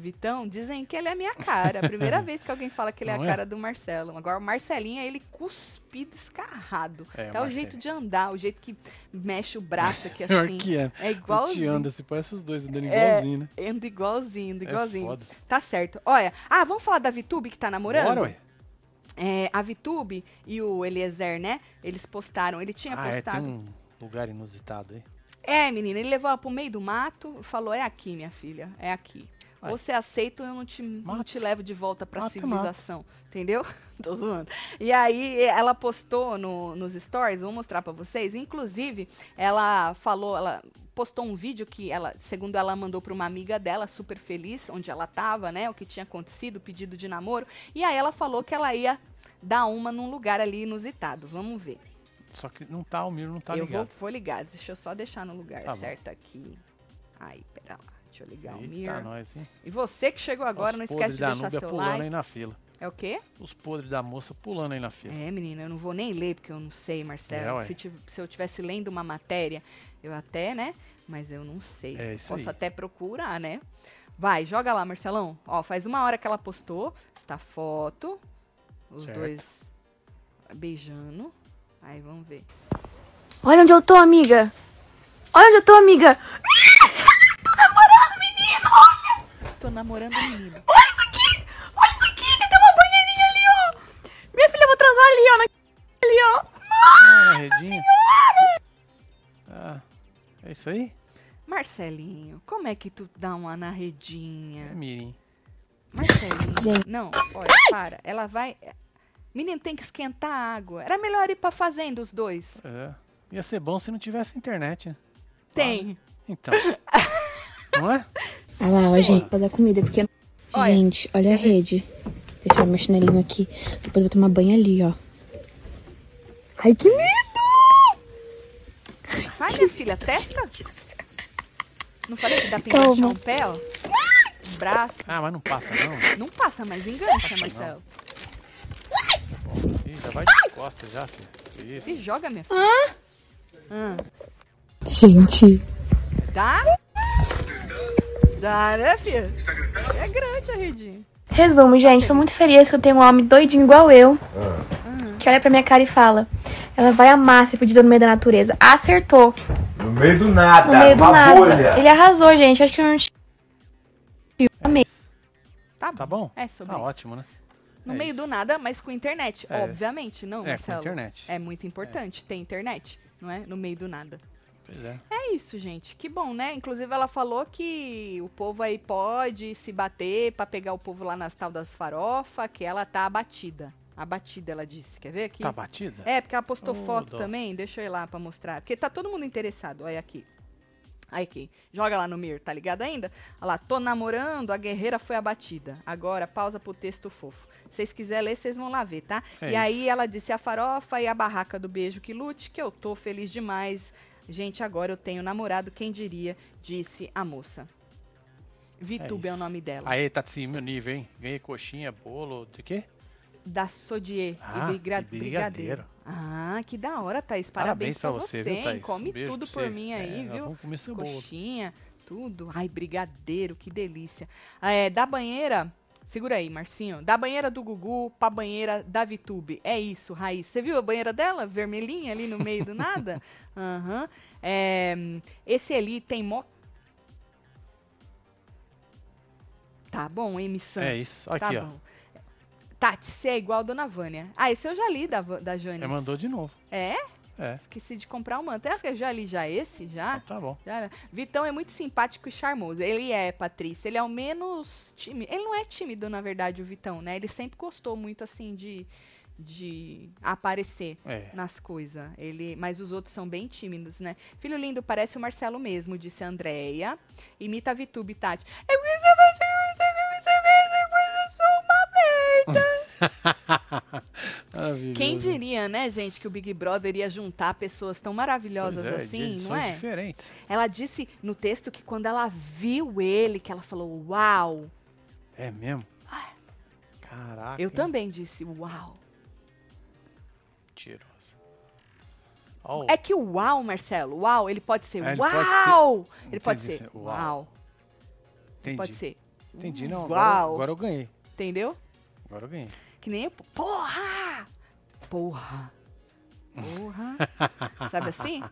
Vitão, dizem que ele é a minha cara. A primeira vez que alguém fala que ele é a é? cara do Marcelo. Agora, o Marcelinho, ele cuspido escarrado. É, Até o jeito de andar, o jeito que mexe o braço aqui assim. que é. é igualzinho. anda, se parece os dois andando é, igualzinho, né? Anda igualzinho, anda é igualzinho. É foda. Tá certo. Olha, ah, vamos falar da Vitube que tá namorando? Bora, ué. É, a Vitube e o Eliezer, né? Eles postaram, ele tinha ah, postado. É, tem um lugar inusitado aí. É, menina, ele levou ela pro meio do mato, falou: é aqui, minha filha, é aqui. Ou você aceita ou eu não te, não te levo de volta pra mata, civilização. Mata. Entendeu? Tô zoando. E aí ela postou no, nos stories, vou mostrar pra vocês. Inclusive, ela falou, ela postou um vídeo que ela, segundo ela, mandou para uma amiga dela, super feliz, onde ela tava, né? O que tinha acontecido, o pedido de namoro. E aí ela falou que ela ia dar uma num lugar ali inusitado. Vamos ver. Só que não tá, o Miro não tá eu ligado. Eu vou, vou ligar, deixa eu só deixar no lugar tá certo bom. aqui. Aí, pera lá. Deixa eu ligar Eita, o Mir. Nós, hein? E você que chegou agora, Os não esquece de deixar seu pulando like. aí na fila. É o quê? Os podres da moça pulando aí na fila. É, menina, eu não vou nem ler, porque eu não sei, Marcelo. É, se, se, eu tivesse lendo uma matéria, eu até, né? Mas eu não sei. É isso Posso aí. até procurar, né? Vai, joga lá, Marcelão. Ó, faz uma hora que ela postou esta foto. Os certo. dois beijando. Aí, vamos ver. Olha onde eu tô, amiga. Olha onde eu tô, amiga. Tô namorando o menino. Olha isso aqui! Olha isso aqui! Tem uma banheirinha ali, ó! Minha filha, eu vou transar ali, ó. Na... Ali, ó. Nossa ah, redinha. senhora! Ah, é isso aí? Marcelinho, como é que tu dá uma na redinha? É Mirim. Marcelinho, Gente. não, olha, para. Ela vai... Menino, tem que esquentar a água. Era melhor ir pra fazenda os dois. É. Ia ser bom se não tivesse internet, né? Tem. Ah, então. não é? Ah lá, ó, gente, pra dar comida, porque. Olha. Gente, olha a rede. Deixar meu chinelinho aqui. Depois eu vou tomar banho ali, ó. Ai, que medo! Vai, minha filha, testa. Não falei que dá pra enganchar um pé, ó? braço. Ah, mas não passa, não? Não passa, mas engancha, Marcelo. Ih, já vai de costas já, filho. Isso. Se joga, minha filha. Ah. Gente. Dá? Dá, né, filha? É grande a redinha. Resumo, gente, tô muito feliz que eu tenho um homem doidinho igual eu. Uhum. Que olha pra minha cara e fala: Ela vai amar ser pedida no meio da natureza. Acertou. No meio do nada. No meio do nada. Bolha. Ele arrasou, gente. Acho que eu não tinha. É tá, tá bom? É, sobre Tá isso. ótimo, né? No é meio isso. do nada, mas com internet. É. Obviamente, não, é, Marcelo. Com internet. É muito importante ter internet, não é? No meio do nada. Pois é. É isso, gente. Que bom, né? Inclusive, ela falou que o povo aí pode se bater para pegar o povo lá nas tal das farofa, que ela tá abatida. Abatida, ela disse. Quer ver aqui? Tá abatida? É, porque ela postou oh, foto dó. também. Deixa eu ir lá pra mostrar. Porque tá todo mundo interessado. Olha aqui. Aí aqui, joga lá no Mir, tá ligado ainda? Olha lá, tô namorando, a guerreira foi abatida. Agora, pausa pro texto fofo. Se vocês quiserem ler, vocês vão lá ver, tá? É e isso. aí ela disse a farofa e a barraca do beijo que lute, que eu tô feliz demais. Gente, agora eu tenho namorado, quem diria, disse a moça. Vitube é, é o nome dela. Aí, tá assim, meu nível, hein? Ganhei coxinha, bolo, de quê? Da Sodier ah, e brigadeiro. brigadeiro. Ah, que da hora, Thaís. Parabéns, Parabéns pra você, você viu, Thaís? Come um tudo por mim aí, é, viu? Vamos comer seu Coxinha, bolo. tudo. Ai, brigadeiro, que delícia. É, da banheira, Segura aí, Marcinho. Da banheira do Gugu pra banheira da Vitube. É isso, Raiz. Você viu a banheira dela? Vermelhinha ali no meio do nada? Aham. Uhum. É, esse ali tem mó. Tá bom, Amy Santos. É isso. Aqui, tá ó. Bom. Tati, você é igual a Dona Vânia. Ah, esse eu já li da, da Janice. Ela mandou de novo. É? É. Esqueci de comprar o manto. É que eu já li já esse, já? Ah, tá bom. Já, Vitão é muito simpático e charmoso. Ele é, Patrícia. Ele é o menos tímido. Ele não é tímido, na verdade, o Vitão, né? Ele sempre gostou muito, assim, de, de aparecer é. nas coisas. Ele, mas os outros são bem tímidos, né? Filho lindo, parece o Marcelo mesmo, disse a Andréia. Imita a Vitube, Tati. Eu saber se você eu sou uma merda. Quem diria, né, gente, que o Big Brother ia juntar pessoas tão maravilhosas é, assim, não é? diferentes. Ela disse no texto que quando ela viu ele, que ela falou, uau. É mesmo? Caraca. Eu também disse, uau. Mentirosa. Oh. É que o uau, Marcelo, uau, ele pode ser é, ele uau. Pode ser... Ele pode ser uau. Entendi. Pode ser Entendi, não. Agora, agora eu ganhei. Entendeu? Agora eu ganhei. Que nem. Porra! Porra! Porra! Sabe assim?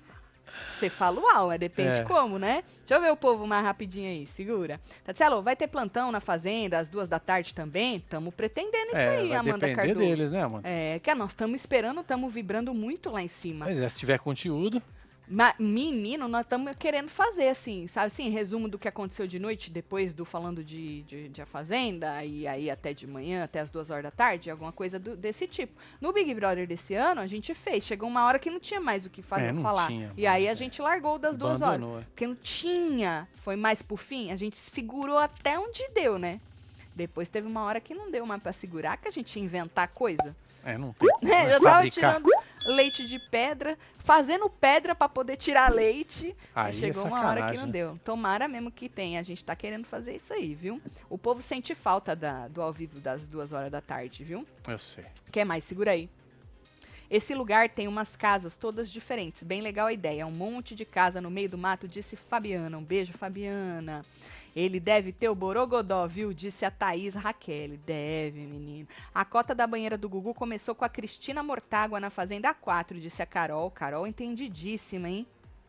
Você fala uau, mas depende é. como, né? Deixa eu ver o povo mais rapidinho aí, segura. Tatielo, vai ter plantão na Fazenda às duas da tarde também? Estamos pretendendo isso é, aí, vai Amanda Cardoso. deles, né, Amanda? É, que nós estamos esperando, estamos vibrando muito lá em cima. Mas é, se tiver conteúdo... Ma menino, nós estamos querendo fazer, assim, sabe assim, resumo do que aconteceu de noite, depois do falando de, de, de, A Fazenda, e aí até de manhã, até as duas horas da tarde, alguma coisa do, desse tipo. No Big Brother desse ano, a gente fez. Chegou uma hora que não tinha mais o que fazer, é, falar. Tinha, e aí a é. gente largou das duas Abandonou, horas. É. Porque não tinha. Foi mais por fim, a gente segurou até onde deu, né? Depois teve uma hora que não deu mais pra segurar, que a gente ia inventar coisa. É, não tem. É, eu tava tirando leite de pedra, fazendo pedra para poder tirar leite. Aí, chegou é uma hora que não deu. Tomara mesmo que tenha. A gente tá querendo fazer isso aí, viu? O povo sente falta da, do ao vivo das duas horas da tarde, viu? Eu sei. Quer mais? Segura aí. Esse lugar tem umas casas todas diferentes. Bem legal a ideia. Um monte de casa no meio do mato, disse Fabiana. Um beijo, Fabiana. Ele deve ter o Borogodó, viu? Disse a Thaís Raquel. Deve, menino. A cota da banheira do Gugu começou com a Cristina Mortágua na Fazenda 4, disse a Carol. Carol entendidíssima, hein?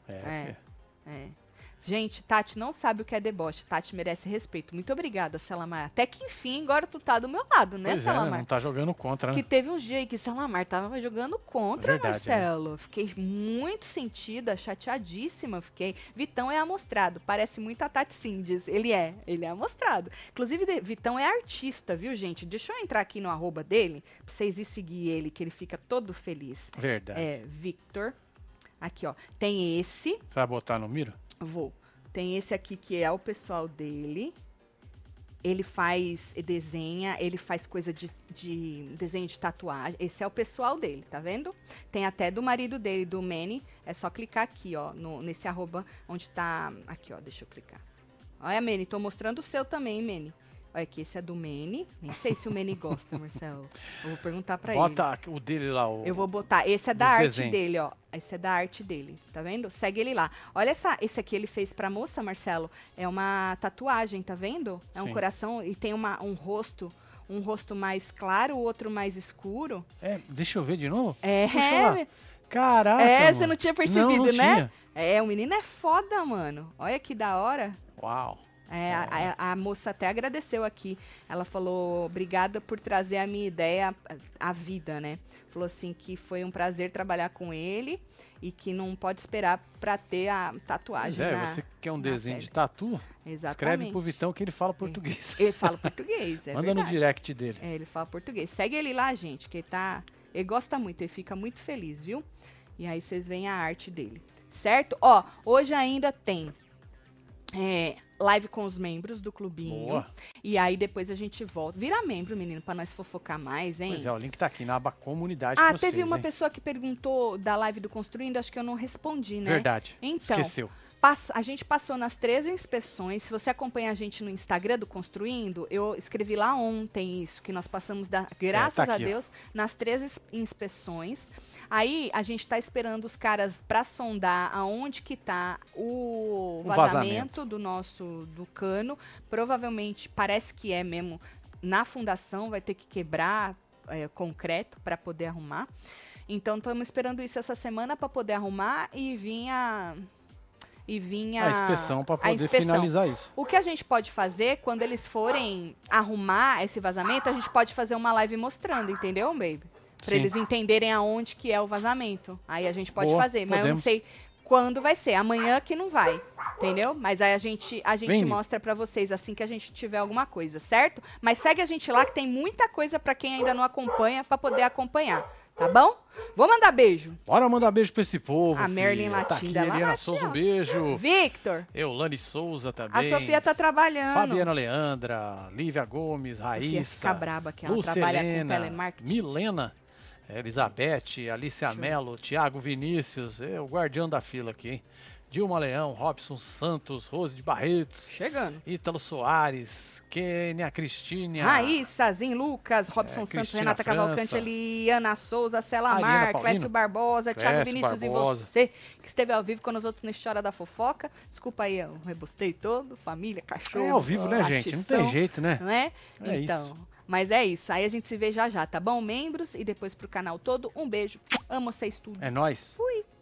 É. É. é. Gente, Tati não sabe o que é deboche. Tati merece respeito. Muito obrigada, Selamar. Até que enfim, agora tu tá do meu lado, né, pois Selamar? É, né? Não tá jogando contra, né? Que teve uns dias aí que Selamar tava jogando contra, Verdade, Marcelo. Né? Fiquei muito sentida, chateadíssima. Fiquei. Vitão é amostrado. Parece muito a Tati Cindes. Ele é, ele é amostrado. Inclusive, Vitão é artista, viu, gente? Deixa eu entrar aqui no arroba dele, pra vocês ir seguir ele, que ele fica todo feliz. Verdade. É, Victor. Aqui, ó. Tem esse. Você vai botar no miro? Vou. Tem esse aqui que é o pessoal dele. Ele faz, desenha, ele faz coisa de, de, desenho de tatuagem. Esse é o pessoal dele, tá vendo? Tem até do marido dele, do Manny. É só clicar aqui, ó, no, nesse arroba onde tá. Aqui, ó, deixa eu clicar. Olha, Manny, tô mostrando o seu também, Manny. Olha aqui, esse é do Mene. Nem sei se o Mene gosta, Marcelo. Eu vou perguntar pra Bota ele. Bota o dele lá. O... Eu vou botar. Esse é da arte desenhos. dele, ó. Esse é da arte dele, tá vendo? Segue ele lá. Olha essa, esse aqui ele fez pra moça, Marcelo. É uma tatuagem, tá vendo? É Sim. um coração e tem uma, um rosto um rosto mais claro, o outro mais escuro. É, deixa eu ver de novo. É. Caraca. É, você não tinha percebido, não, não né? Tinha. É, o menino é foda, mano. Olha que da hora. Uau. É, a, a, moça até agradeceu aqui. Ela falou, obrigada por trazer a minha ideia à vida, né? Falou assim que foi um prazer trabalhar com ele e que não pode esperar para ter a tatuagem. Pois é, na, você quer um desenho pele. de tatu? Exatamente. Escreve pro Vitão que ele fala português. Ele fala português, é Manda verdade. no direct dele. É, ele fala português. Segue ele lá, gente, que ele tá. Ele gosta muito, ele fica muito feliz, viu? E aí vocês veem a arte dele. Certo? Ó, hoje ainda tem é, live com os membros do clubinho. Boa. E aí depois a gente volta. Vira membro, menino, para nós fofocar mais, hein? Pois é, o link tá aqui na aba comunidade. Ah, vocês, teve uma hein? pessoa que perguntou da live do Construindo, acho que eu não respondi, né? Verdade. Então, Esqueceu. A gente passou nas três inspeções. Se você acompanha a gente no Instagram do Construindo, eu escrevi lá ontem isso, que nós passamos, da, graças é, tá aqui, a Deus, ó. nas três inspeções. Aí a gente está esperando os caras para sondar aonde que tá o, o vazamento, vazamento do nosso do cano. Provavelmente parece que é mesmo na fundação, vai ter que quebrar é, concreto para poder arrumar. Então estamos esperando isso essa semana para poder arrumar e vir a e vinha a inspeção para poder inspeção. finalizar isso. O que a gente pode fazer quando eles forem arrumar esse vazamento, a gente pode fazer uma live mostrando, entendeu, baby? Para eles entenderem aonde que é o vazamento. Aí a gente pode Boa, fazer, mas podemos. eu não sei quando vai ser. Amanhã que não vai, entendeu? Mas aí a gente, a gente mostra para vocês assim que a gente tiver alguma coisa, certo? Mas segue a gente lá que tem muita coisa para quem ainda não acompanha para poder acompanhar. Tá bom? Vou mandar beijo. Bora mandar beijo pra esse povo. A Merlin Latinda. Tá Eliana Souza, um beijo. Victor. Eulane Souza também. A Sofia tá trabalhando. Fabiana Leandra, Lívia Gomes, Raíssa. Sofia fica braba que ela Lucelena, trabalha com telemarketing. Milena. Elizabeth, Alicia Mello, Thiago Vinícius, é o guardião da fila aqui, hein? Dilma Leão, Robson Santos, Rose de Barretos. Chegando. Ítalo Soares, Kênia Cristina. Raíssazinho, Lucas, Robson é, Santos, Renata França. Cavalcante, Eliana Souza, Celamar, Clécio Barbosa, Clécio Thiago Vinícius Barbosa. e você, que esteve ao vivo com os outros nesse Hora da Fofoca. Desculpa aí, eu rebustei todo, família, cachorro. É ao vivo, né, gente? Não tem jeito, né? Não é? é então. Isso. Mas é isso. Aí a gente se vê já já, tá bom? Membros e depois pro canal todo. Um beijo. Amo vocês tudo. É nóis. Uh!